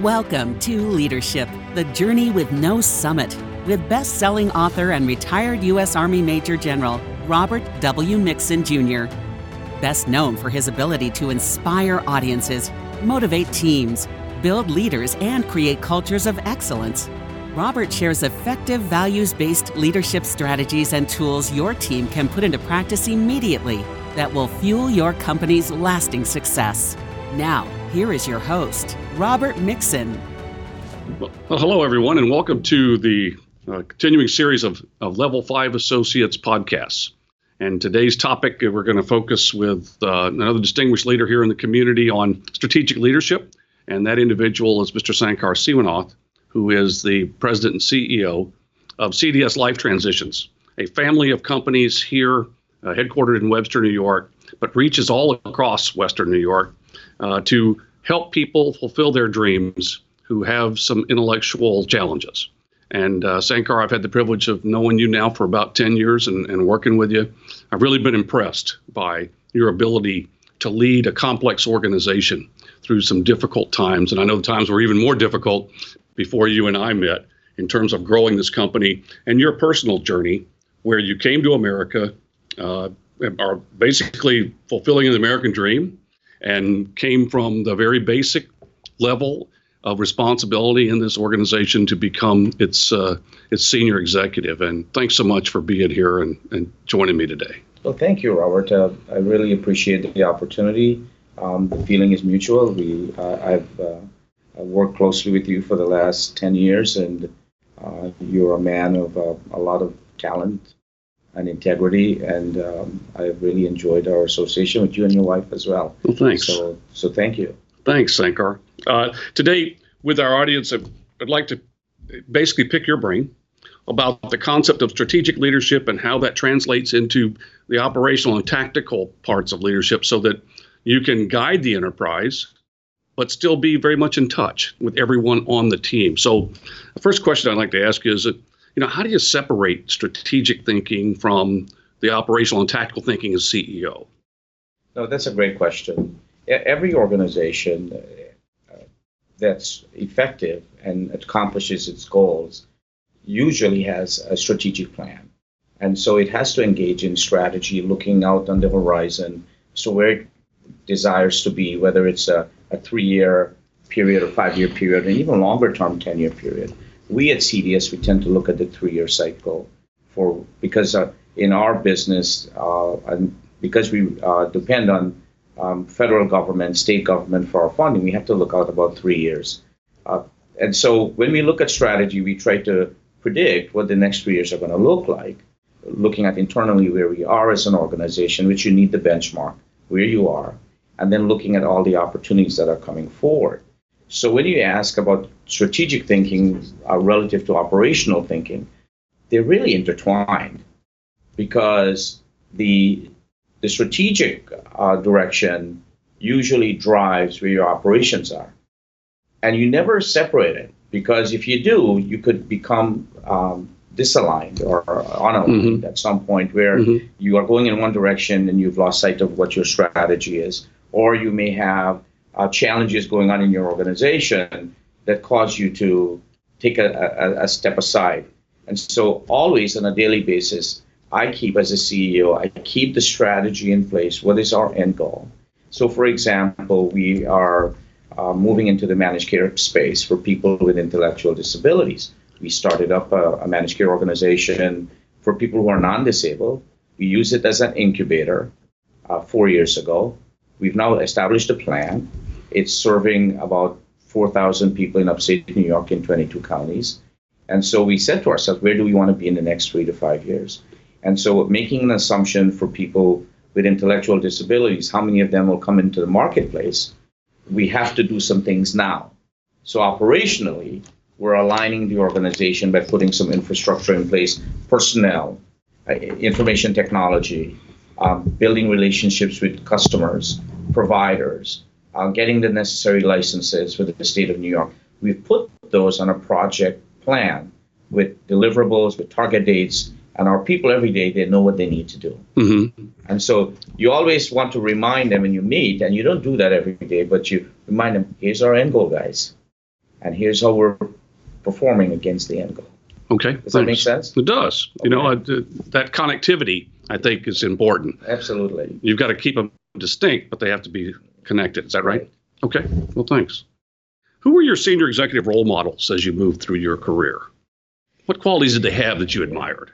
Welcome to Leadership, the journey with no summit, with best selling author and retired U.S. Army Major General Robert W. Mixon Jr. Best known for his ability to inspire audiences, motivate teams, build leaders, and create cultures of excellence. Robert shares effective values based leadership strategies and tools your team can put into practice immediately that will fuel your company's lasting success. Now, here is your host, Robert Mixon. Well, hello, everyone, and welcome to the uh, continuing series of, of Level 5 Associates podcasts. And today's topic, uh, we're going to focus with uh, another distinguished leader here in the community on strategic leadership. And that individual is Mr. Sankar Sewnauth, who is the president and CEO of CDS Life Transitions, a family of companies here, uh, headquartered in Webster, New York, but reaches all across Western New York uh, to help people fulfill their dreams who have some intellectual challenges. And uh, Sankar, I've had the privilege of knowing you now for about 10 years and, and working with you. I've really been impressed by your ability to lead a complex organization through some difficult times. And I know the times were even more difficult before you and I met in terms of growing this company and your personal journey where you came to America, uh, are basically fulfilling the American dream and came from the very basic level of responsibility in this organization to become its uh, its senior executive. And thanks so much for being here and, and joining me today. Well, thank you, Robert. Uh, I really appreciate the opportunity. Um, the feeling is mutual. We uh, I've, uh, I've, worked closely with you for the last ten years, and uh, you're a man of uh, a lot of talent and integrity. And um, I've really enjoyed our association with you and your wife as well. Well, thanks. So, so thank you. Thanks, Sankar. Uh, today, with our audience, I'd like to basically pick your brain about the concept of strategic leadership and how that translates into the operational and tactical parts of leadership so that you can guide the enterprise but still be very much in touch with everyone on the team. So, the first question I'd like to ask is you know, how do you separate strategic thinking from the operational and tactical thinking as CEO? No, that's a great question. Every organization uh, that's effective and accomplishes its goals usually has a strategic plan. And so it has to engage in strategy, looking out on the horizon, so where it desires to be, whether it's a, a three year period or five year period, and even longer term 10 year period we at CDS we tend to look at the three-year cycle for because uh, in our business uh, and because we uh, depend on um, federal government, state government for our funding, we have to look out about three years. Uh, and so when we look at strategy, we try to predict what the next three years are going to look like, looking at internally where we are as an organization, which you need the benchmark where you are, and then looking at all the opportunities that are coming forward. So when you ask about strategic thinking uh, relative to operational thinking, they're really intertwined because the the strategic uh, direction usually drives where your operations are, and you never separate it because if you do, you could become um, disaligned or unaligned mm-hmm. at some point where mm-hmm. you are going in one direction and you've lost sight of what your strategy is, or you may have uh, challenges going on in your organization that cause you to take a, a, a step aside. And so, always on a daily basis, I keep as a CEO, I keep the strategy in place. What is our end goal? So, for example, we are uh, moving into the managed care space for people with intellectual disabilities. We started up a, a managed care organization for people who are non disabled. We use it as an incubator uh, four years ago. We've now established a plan. It's serving about 4,000 people in upstate New York in 22 counties. And so we said to ourselves, where do we want to be in the next three to five years? And so making an assumption for people with intellectual disabilities, how many of them will come into the marketplace? We have to do some things now. So operationally, we're aligning the organization by putting some infrastructure in place, personnel, uh, information technology, um, building relationships with customers, providers, uh, getting the necessary licenses for the state of New York. We've put those on a project plan with deliverables, with target dates, and our people every day, they know what they need to do. Mm-hmm. And so you always want to remind them when you meet, and you don't do that every day, but you remind them, here's our end goal, guys. and here's how we're performing against the end goal. Okay. Does that make sense? It does. You know, uh, that connectivity, I think, is important. Absolutely. You've got to keep them distinct, but they have to be connected. Is that right? Okay. Well, thanks. Who were your senior executive role models as you moved through your career? What qualities did they have that you admired?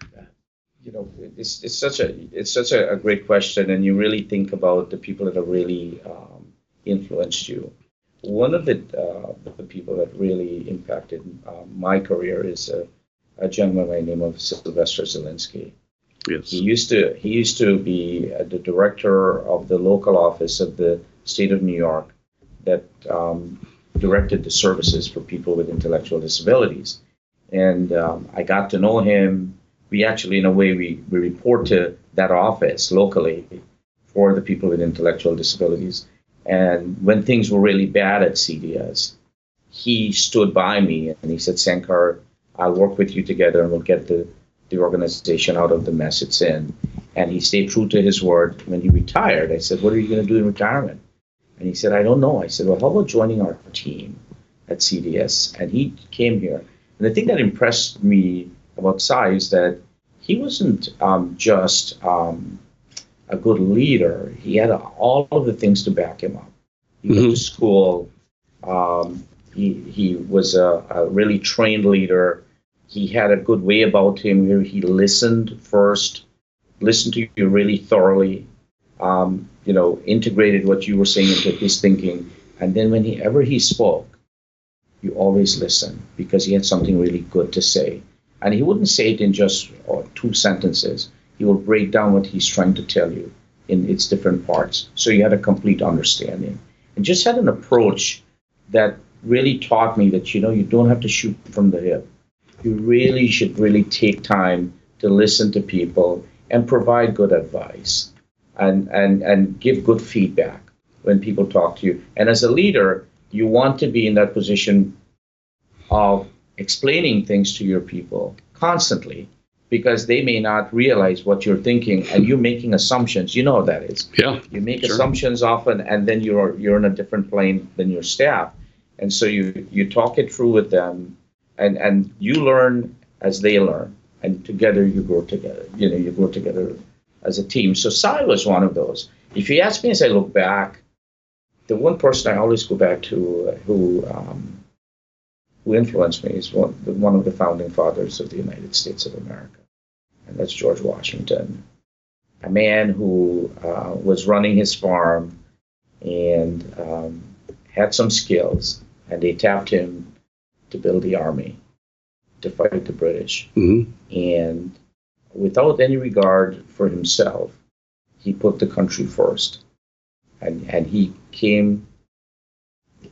You know, it's, it's such a it's such a, a great question, and you really think about the people that have really um, influenced you. One of the uh, the people that really impacted uh, my career is a, a, gentleman by the name of Sylvester Zelinsky. Yes. He used to he used to be uh, the director of the local office of the state of New York that um, directed the services for people with intellectual disabilities. And um, I got to know him. We actually, in a way, we, we report to that office locally for the people with intellectual disabilities. And when things were really bad at CDS, he stood by me and he said, Sankar, I'll work with you together and we'll get the, the organization out of the mess it's in. And he stayed true to his word. When he retired, I said, What are you going to do in retirement? And he said, I don't know. I said, Well, how about joining our team at CDS? And he came here. And the thing that impressed me about Cy is that he wasn't um, just um, a good leader, he had all of the things to back him up. He mm-hmm. went to school. Um, he, he was a, a, really trained leader. He had a good way about him. Where he listened first, listened to you really thoroughly um, you know, integrated what you were saying into his thinking. And then whenever he spoke, you always listen because he had something really good to say. And he wouldn't say it in just uh, two sentences. He will break down what he's trying to tell you in its different parts. So you had a complete understanding. And just had an approach that really taught me that, you know, you don't have to shoot from the hip. You really should really take time to listen to people and provide good advice and, and, and give good feedback when people talk to you. And as a leader, you want to be in that position of explaining things to your people constantly because they may not realize what you're thinking and you're making assumptions. You know what that is. Yeah. You make sure. assumptions often and then you're you're in a different plane than your staff. And so you you talk it through with them and, and you learn as they learn. And together you grow together. You know, you grow together as a team. So Cy was one of those. If you ask me as I look back, the one person I always go back to uh, who um, who influenced me is one, one of the founding fathers of the United States of America, and that's George Washington, a man who uh, was running his farm and um, had some skills, and they tapped him to build the army to fight the British, mm-hmm. and without any regard for himself, he put the country first. And, and he came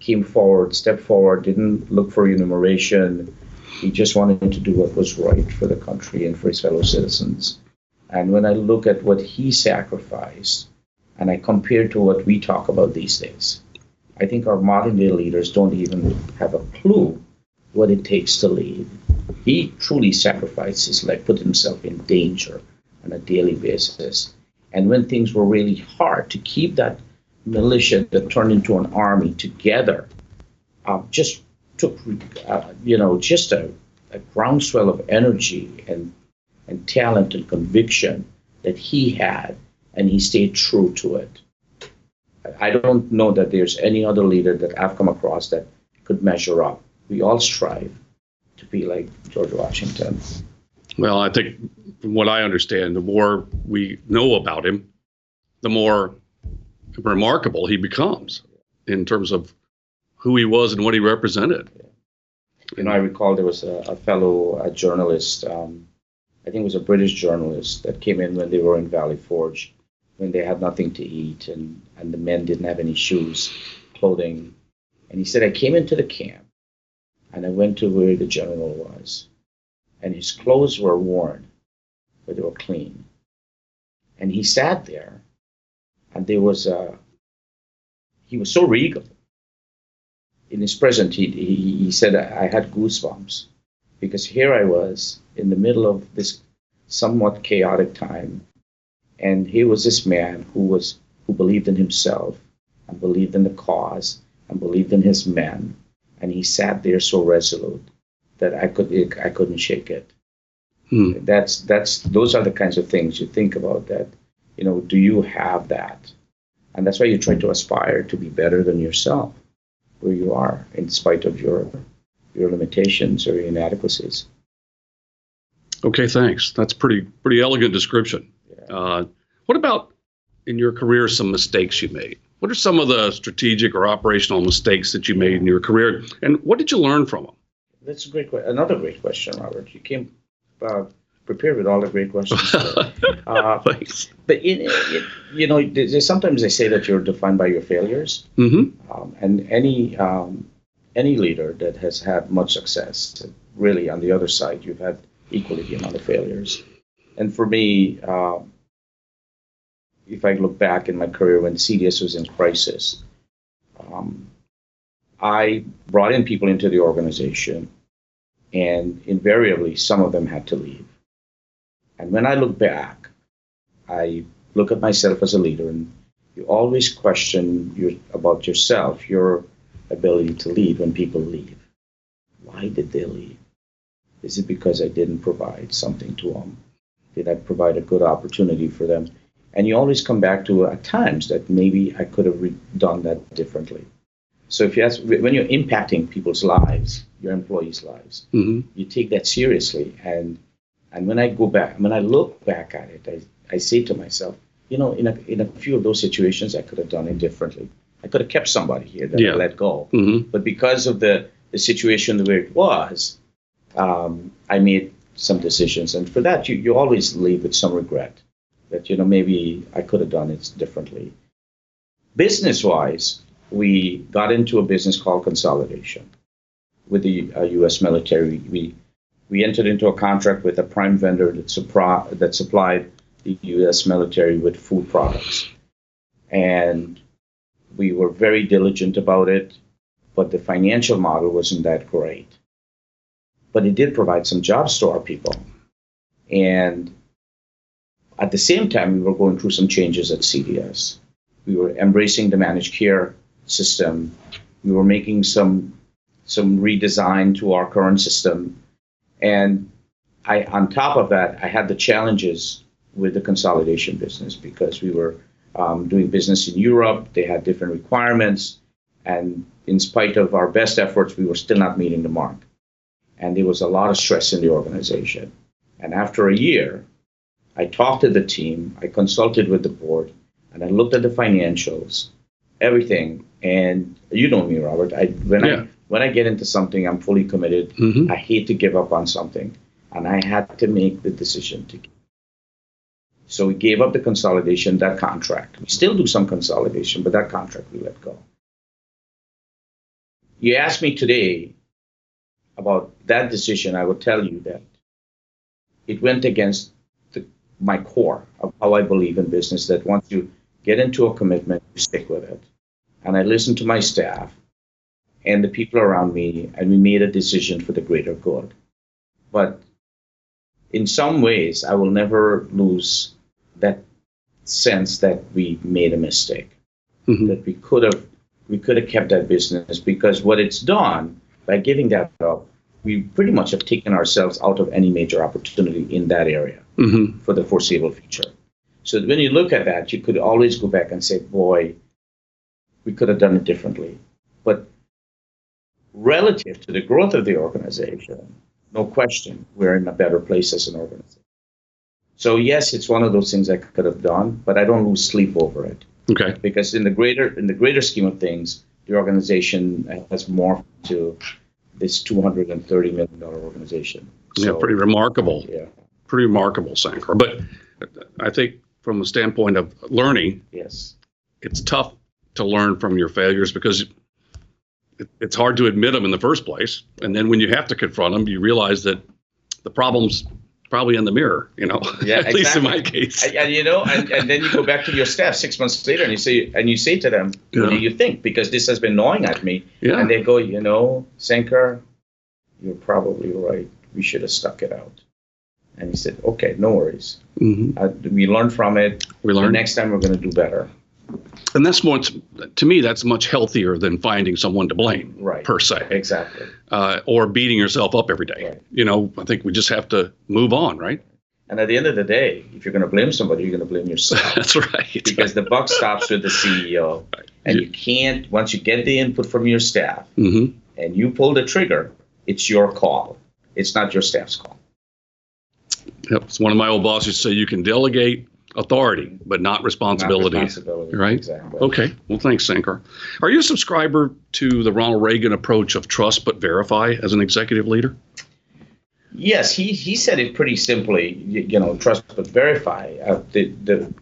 came forward, stepped forward, didn't look for enumeration. He just wanted to do what was right for the country and for his fellow citizens. And when I look at what he sacrificed and I compare to what we talk about these days, I think our modern day leaders don't even have a clue what it takes to lead. He truly sacrificed his life, put himself in danger on a daily basis. And when things were really hard, to keep that militia that turned into an army together uh, just took, uh, you know, just a, a groundswell of energy and, and talent and conviction that he had, and he stayed true to it. I don't know that there's any other leader that I've come across that could measure up. We all strive to be like George Washington. Well, I think from what I understand, the more we know about him, the more remarkable he becomes in terms of who he was and what he represented. You know, I recall there was a, a fellow a journalist, um, I think it was a British journalist, that came in when they were in Valley Forge, when they had nothing to eat and, and the men didn't have any shoes, clothing. And he said, I came into the camp and I went to where the general was. And his clothes were worn, but they were clean. And he sat there, and there was a, he was so regal. In his presence, he, he, he said, I had goosebumps because here I was in the middle of this somewhat chaotic time. And here was this man who was who believed in himself and believed in the cause and believed in his men and he sat there so resolute that I could I couldn't shake it. Hmm. That's that's those are the kinds of things you think about. That you know, do you have that? And that's why you try to aspire to be better than yourself, where you are, in spite of your your limitations or your inadequacies. Okay, thanks. That's pretty pretty elegant description. Yeah. Uh, what about in your career some mistakes you made? What are some of the strategic or operational mistakes that you made in your career, and what did you learn from them? That's a great question. Another great question, Robert. You came uh, prepared with all the great questions. uh, Thanks. but in, in, you know, sometimes they say that you're defined by your failures, Mm-hmm. um, and any um, any leader that has had much success, really, on the other side, you've had equally the amount of failures. And for me, um, if I look back in my career when CDS was in crisis, um, I brought in people into the organization, and invariably, some of them had to leave. And when I look back, I look at myself as a leader, and you always question your, about yourself, your ability to lead when people leave. Why did they leave? Is it because I didn't provide something to them? Did I provide a good opportunity for them? And you always come back to at times that maybe I could have re- done that differently. So if you ask, when you're impacting people's lives, your employees' lives, Mm-hmm. you take that seriously. And and when I go back, when I look back at it, I, I say to myself, you know, in a in a few of those situations, I could have done it differently. I could have kept somebody here that Yeah. I let go. Mm-hmm. But because of the, the situation the way it was, um, I made some decisions. And for that, you, you always leave with some regret that, you know, maybe I could have done it differently. Business wise, we got into a business called consolidation with the uh, U.S. military. We, we entered into a contract with a prime vendor that, supply, that supplied the U.S. military with food products. And we were very diligent about it, but the financial model wasn't that great. But it did provide some jobs to our people. And at the same time, we were going through some changes at CDS. We were embracing the managed care system. We were making some some redesign to our current system. And I, on top of that, I had the challenges with the consolidation business because we were um, doing business in Europe. They had different requirements. And in spite of our best efforts, we were still not meeting the mark. And there was a lot of stress in the organization. And after a year, I talked to the team, I consulted with the board, and I looked at the financials, everything. And you know me, Robert. I when Yeah. I when I get into something, I'm fully committed. Mm-hmm. I hate to give up on something, and I had to make the decision to. So we gave up the consolidation, that contract. We still do some consolidation, but that contract we let go. You asked me today about that decision, I will tell you that it went against my core of how I believe in business. That once you get into a commitment, you stick with it. And I listened to my staff and the people around me, and we made a decision for the greater good. But in some ways, I will never lose that sense that we made a mistake, Mm-hmm. that we could have we could have kept that business because what it's done by giving that up, we pretty much have taken ourselves out of any major opportunity in that area Mm-hmm. for the foreseeable future. So when you look at that, you could always go back and say, boy, we could have done it differently. But relative to the growth of the organization, no question, we're in a better place as an organization. So yes, it's one of those things I could have done, but I don't lose sleep over it Okay. because in the greater in the greater scheme of things, the organization has morphed to this 230 million dollar organization. Yeah, So, pretty remarkable. Yeah. Pretty remarkable, Sankar. But I think from a standpoint of learning, Yes. it's tough to learn from your failures because it, it's hard to admit them in the first place. And then when you have to confront them, you realize that the problem's probably in the mirror, you know, Yeah, at least in my case. And, and you know, and, and then you go back to your staff six months later, and you say, and you say to them, "What do you think?" Because this has been gnawing at me, yeah. and they go, "You know, Sankar, you're probably right. We should have stuck it out." And he said, "Okay, no worries. hmm Uh, we learned from it. We The next time we're going to do better." And that's more, to me, that's much healthier than finding someone to blame, Right. per se, Exactly. uh, or beating yourself up every day. Right. You know, I think we just have to move on, right? And at the end of the day, if you're going to blame somebody, you're going to blame yourself. That's right. because the buck stops with the CEO. And you can't, once you get the input from your staff hmm and you pull the trigger, it's your call. It's not your staff's call. Yep. It's one of my old bosses say you can delegate authority, but not Not responsibility. responsibility. Right? Exactly. Okay. Well, thanks, Sankar. Are you a subscriber to the Ronald Reagan approach of trust but verify as an executive leader? Yes, he, he said it pretty simply. You, you know, trust but verify. Uh, the the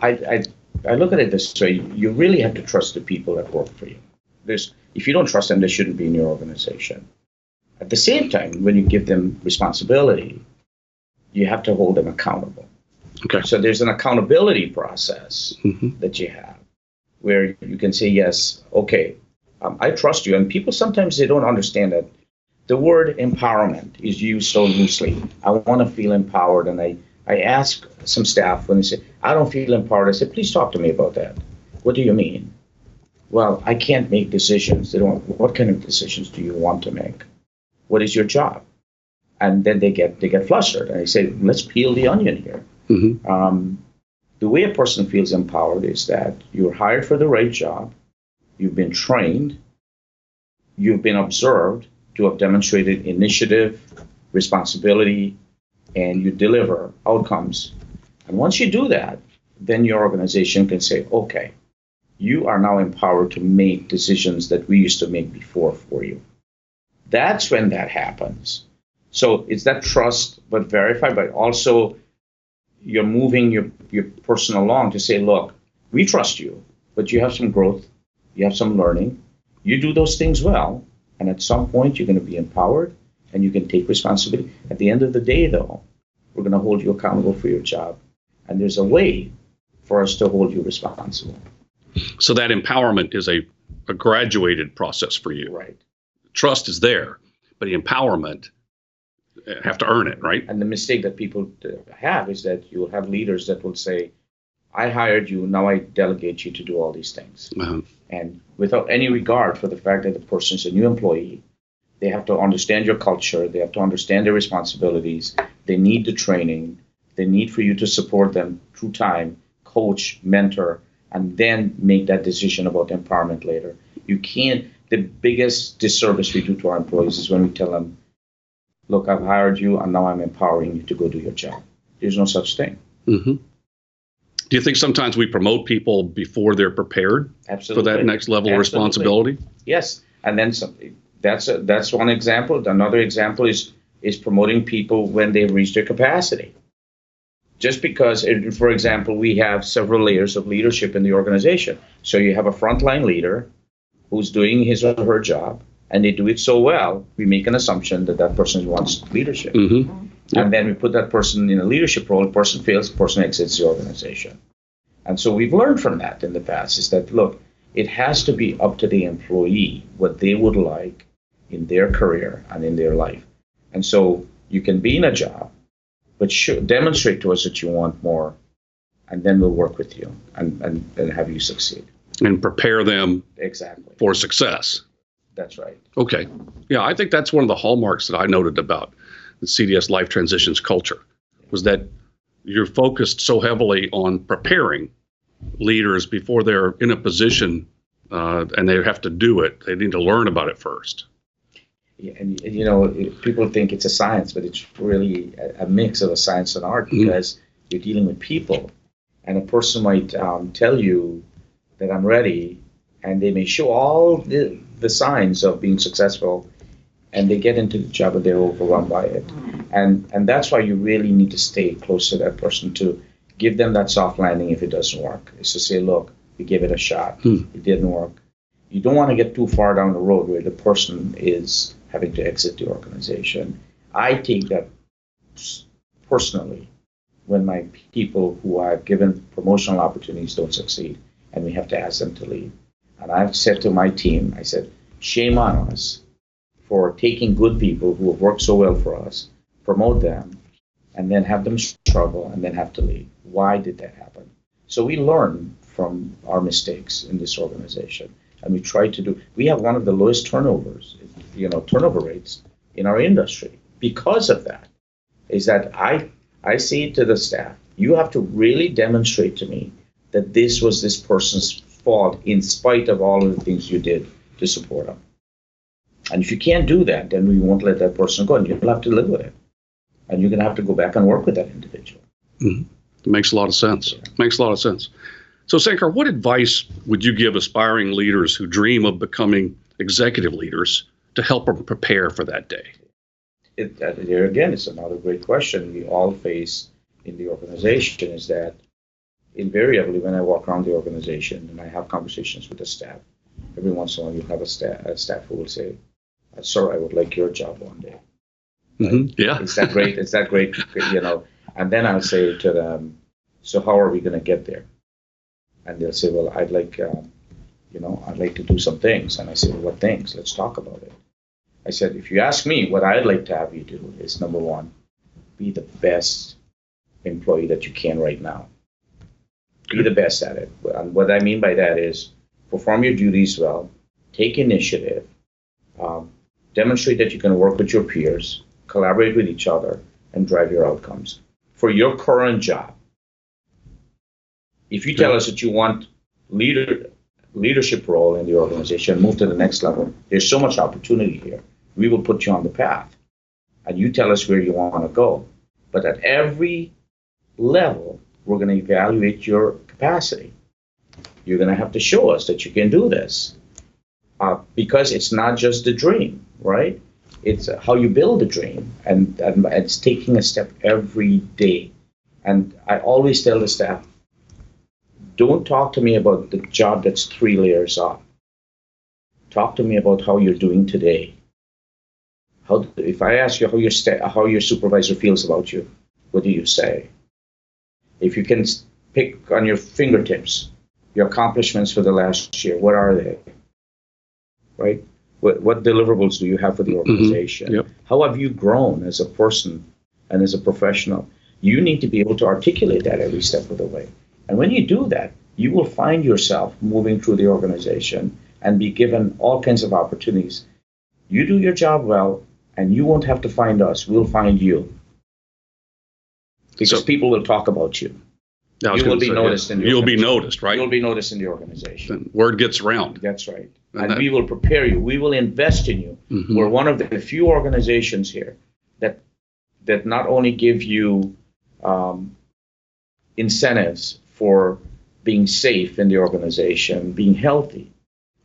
I, I I look at it this way: you really have to trust the people that work for you. There's if you don't trust them, they shouldn't be in your organization. At the same time, when you give them responsibility, you have to hold them accountable. Okay. So there's an accountability process hmm that you have where you can say yes okay um, i trust you. And people sometimes they don't understand that the word empowerment is used so loosely. I want to feel empowered and i i ask some staff when they say i don't feel empowered i say please talk to me about that. What do you mean? Well i can't make decisions. They don't what kind of decisions do you want to make? What is your job and then they get they get flustered and i say let's peel the onion here hmm um, the way a person feels empowered is that you're hired for the right job, you've been trained, you've been observed to have demonstrated initiative, responsibility, and you deliver outcomes. And once you do that, then your organization can say, okay, you are now empowered to make decisions that we used to make before for you. That's when that happens. So it's that trust, but verified, but also you're moving your, your person along to say, look, we trust you, but you have some growth, you have some learning, you do those things well, and at some point you're going to be empowered and you can take responsibility. At the end of the day, though, we're going to hold you accountable for your job. And there's a way for us to hold you responsible. So that empowerment is a, a graduated process for you. Right. Trust is there, but the empowerment have to earn it, right? And the mistake that people uh, have is that you'll have leaders that will say, I hired you, now I delegate you to do all these things. Uh, and without any regard for the fact that the person's a new employee, they have to understand your culture, they have to understand their responsibilities, they need the training, they need for you to support them through time, coach, mentor, and then make that decision about empowerment later. You can't, the biggest disservice we do to our employees is when we tell them, look, I've hired you and now I'm empowering you to go do your job. There's no such thing. hmm Do you think sometimes we promote people before they're prepared for that next level of responsibility? Yes, and then some, that's a, that's one example. Another example is is promoting people when they've reached their capacity. Just because, uh, for example, we have several layers of leadership in the organization. So you have a frontline leader who's doing his or her job, and they do it so well, we make an assumption that that person wants leadership. hmm Yep. And then we put that person in a leadership role, the person fails, the person exits the organization. And so we've learned from that in the past is that, look, it has to be up to the employee what they would like in their career and in their life. And so you can be in a job, but show, demonstrate to us that you want more, and then we'll work with you and, and, and have you succeed. And prepare them Exactly. for success. That's right. Okay. Yeah, I think that's one of the hallmarks that I noted about the CDS Life Transitions culture was that you're focused so heavily on preparing leaders before they're in a position uh, and they have to do it. They need to learn about it first. Yeah, and and, you know, it- people think it's a science, but it's really a, a mix of a science and art Mhm. because you're dealing with people, and a person might um, tell you that I'm ready, and they may show all the, the signs of being successful, and they get into the job and they're overwhelmed by it, and and that's why you really need to stay close to that person to give them that soft landing if it doesn't work. Is to say, look, we gave it a shot, Hmm. it didn't work. You don't want to get too far down the road where the person is having to exit the organization. I take that personally when my people who I've given promotional opportunities don't succeed and we have to ask them to leave. And I've said to my team, I said, shame on us for taking good people who have worked so well for us, promote them, and then have them struggle and then have to leave. Why did that happen? So we learn from our mistakes in this organization. And we try to do, we have one of the lowest turnovers, you know, turnover rates in our industry because of that. Is that I, I say to the staff, you have to really demonstrate to me that this was this person's fault in spite of all of the things you did to support them. And if you can't do that, then we won't let that person go, and you'll have to live with it. And you're going to have to go back and work with that individual. Mm-hmm. It makes a lot of sense. Yeah. Makes a lot of sense. So, Sankar, what advice would you give aspiring leaders who dream of becoming executive leaders to help them prepare for that day? It, uh, here again, it's another great question we all face in the organization is that invariably when I walk around the organization and I have conversations with the staff, every once in a while you have a staff, a staff who will say, "Sir, I would like your job one day." Mm-hmm. Yeah, is that great? Is that great? You know, and then I'll say to them, "So how are we going to get there?" And they'll say, "Well, I'd like, um, you know, I'd like to do some things." And I say, well, "What things? Let's talk about it." I said, "If you ask me, what I'd like to have you do is number one, be the best employee that you can right now. Be the best at it. And what I mean by that is perform your duties well, take initiative, um, demonstrate that you can work with your peers, collaborate with each other, and drive your outcomes. For your current job, if you tell us that you want leader, leadership role in the organization, move to the next level, there's so much opportunity here. We will put you on the path. And you tell us where you want to go. But at every level, we're going to evaluate your capacity. You're going to have to show us that you can do this. Uh, because it's not just a dream, right? It's how you build a dream, and, and it's taking a step every day. And I always tell the staff, don't talk to me about the job that's three layers up. Talk to me about how you're doing today. How, if I ask you how your sta- how your supervisor feels about you, what do you say? If you can pick on your fingertips your accomplishments for the last year, what are they? Right? What, what deliverables do you have for the mm-hmm. organization? Mm-hmm. Yep. How have you grown as a person and as a professional? You need to be able to articulate that every step of the way. And when you do that, you will find yourself moving through the organization and be given all kinds of opportunities. You do your job well, and you won't have to find us. We'll find you because so, people will talk about you. You will be say, noticed in You'll be noticed, right? You'll be noticed in the organization. word gets around. That's right. And, and that, we will prepare you. We will invest in you. Mm-hmm. We're one of the few organizations here that that not only give you um, incentives for being safe in the organization, being healthy,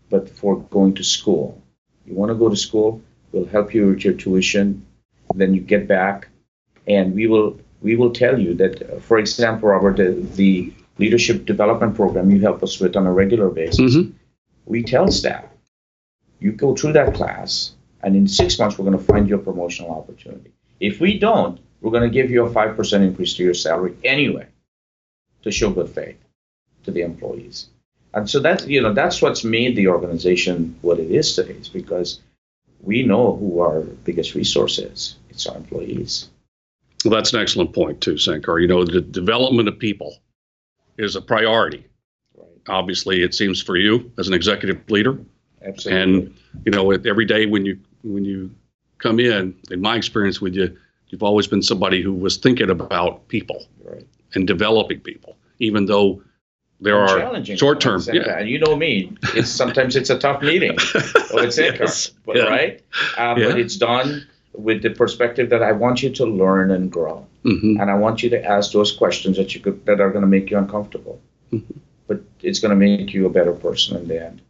but for going to school. You want to go to school, we'll help you with your tuition. Then you get back, and we will we will tell you that, for example, Robert, the, the leadership development program you help us with on a regular basis, mm-hmm. we tell staff, you go through that class, and in six months, we're going to find you a promotional opportunity. If we don't, we're going to give you a 5% increase to your salary anyway to show good faith to the employees. And so that's, you know, that's what's made the organization what it is today, is because we know who our biggest resource is. It's our employees. Well, that's an excellent point too, Sankar. You know, the development of people is a priority. Right. Obviously, it seems for you as an executive leader. Absolutely. And you know, every day when you when you come in, in my experience with you, you've always been somebody who was thinking about people right. and developing people, even though there are short term. Yeah. And you know me, it's sometimes it's a tough meeting. well, it's yes. but, yeah. right? Um, yeah. But it's done with the perspective that I want you to learn and grow, mm-hmm. and I want you to ask those questions that you could, that are going to make you uncomfortable, mm-hmm. but it's going to make you a better person in the end.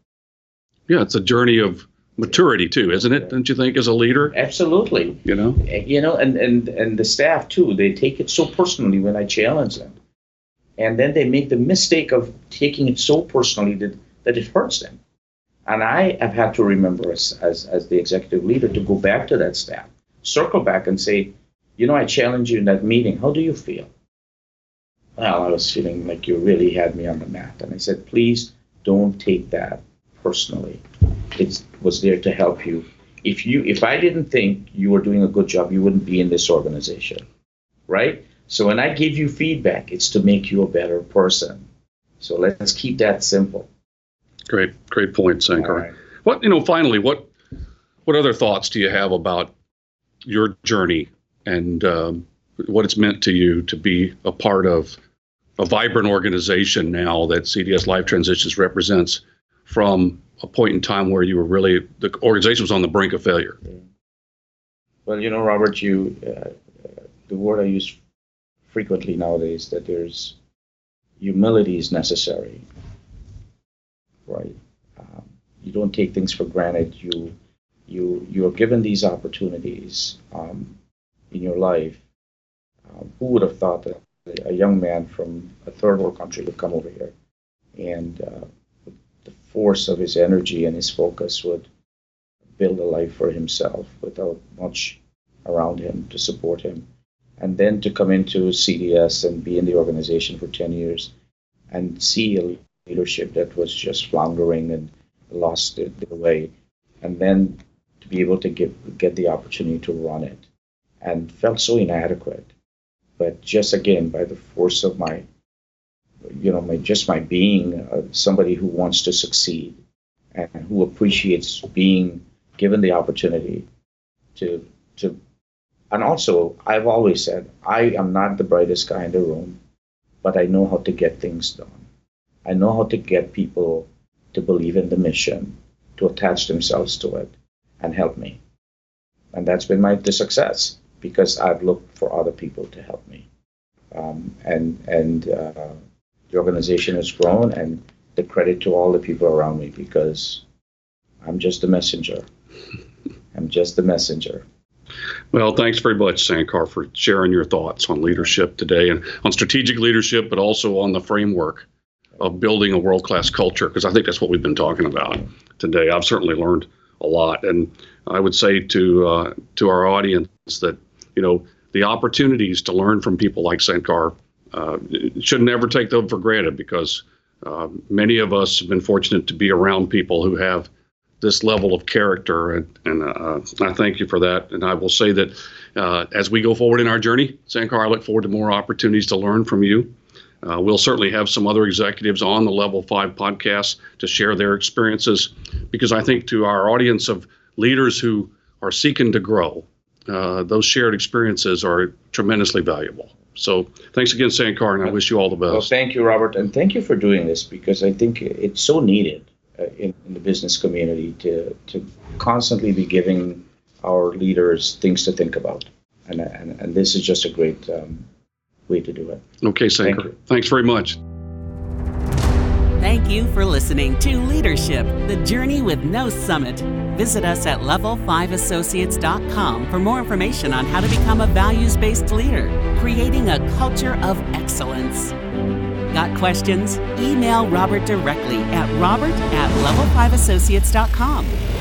Yeah, it's a journey of maturity too, isn't it? Don't you think, as a leader? Absolutely. You know, eh, you know, and and and the staff too. They take it so personally when I challenge them, and then they make the mistake of taking it so personally that that it hurts them. And I have had to remember as, as, as the executive leader to go back to that staff circle back and say, you know, I challenged you in that meeting. How do you feel? Well, I was feeling like you really had me on the mat. And I said, please don't take that personally. It was there to help you. If you if I didn't think you were doing a good job, you wouldn't be in this organization. Right? So when I give you feedback, it's to make you a better person. So let's keep that simple. Great, great point, Sankar. Right. What you know, finally, what what other thoughts do you have about your journey and um, what it's meant to you to be a part of a vibrant organization now that CDS Life Transitions represents from a point in time where you were really the organization was on the brink of failure. Well, you know, Robert, you uh, the word I use frequently nowadays that there's humility is necessary, right? Um, you don't take things for granted. You you you are given these opportunities um, in your life. Uh, who would have thought that a young man from a third world country would come over here and uh, the force of his energy and his focus would build a life for himself without much around him to support him. And then to come into CDS and be in the organization for 10 years and see a leadership that was just floundering and lost their way. And then to be able to get, get the opportunity to run it and felt so inadequate. But just again, by the force of my you know, my, just my being uh, somebody who wants to succeed and who appreciates being given the opportunity to to and also I've always said I am not the brightest guy in the room, but I know how to get things done. I know how to get people to believe in the mission, to attach themselves to it, and help me. And that's been my the success because I've looked for other people to help me. Um, and and uh, the organization has grown, and the credit to all the people around me because I'm just a messenger. I'm just a messenger. Well, thanks very much, Sankar, for sharing your thoughts on leadership today and on strategic leadership, but also on the framework of building a world class culture, because I think that's what we've been talking about today. I've certainly learned a lot. And I would say to, uh, to our audience that, you know, the opportunities to learn from people like Sankar uh, should never take them for granted because uh, many of us have been fortunate to be around people who have this level of character, and, and uh, I thank you for that. And I will say that uh, as we go forward in our journey, Sankar, I look forward to more opportunities to learn from you. Uh, we'll certainly have some other executives on the Level 5 podcast to share their experiences because I think to our audience of leaders who are seeking to grow, uh, those shared experiences are tremendously valuable. So thanks again, Sankar, and I wish you all the best. Well, thank you, Robert, and thank you for doing this because I think it's so needed uh, in, in, the business community to, to constantly be giving our leaders things to think about. And, and, and this is just a great um, way to do it. Okay, Sankar. Thank Thanks very much. Thank you for listening to Leadership, the Journey with No Summit. Visit us at level5associates.com for more information on how to become a values based leader, creating a culture of excellence. Got questions? Email Robert directly at robert at level5associates.com.